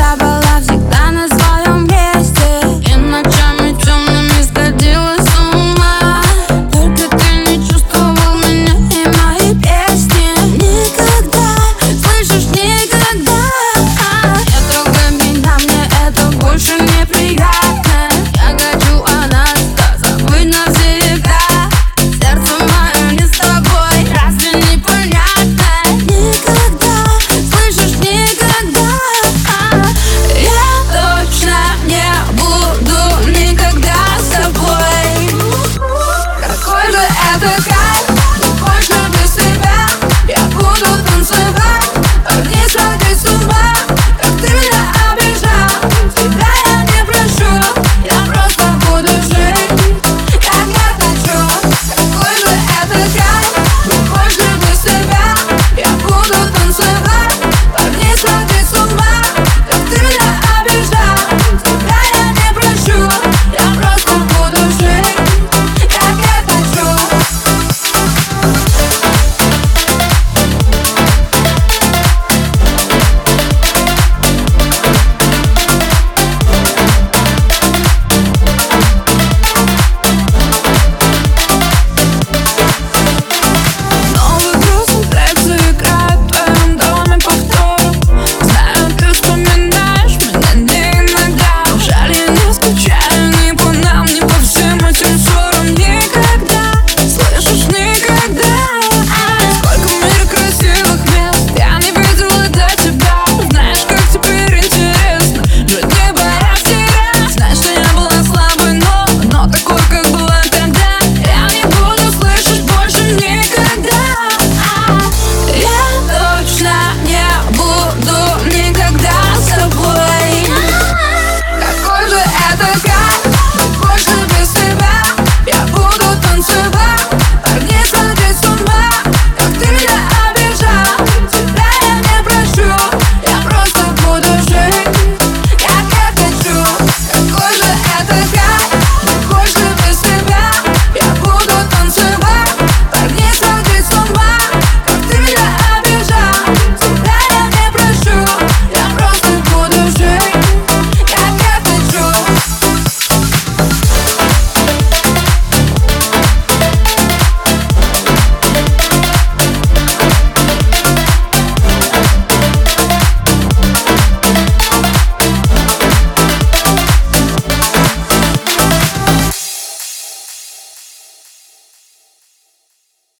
baba.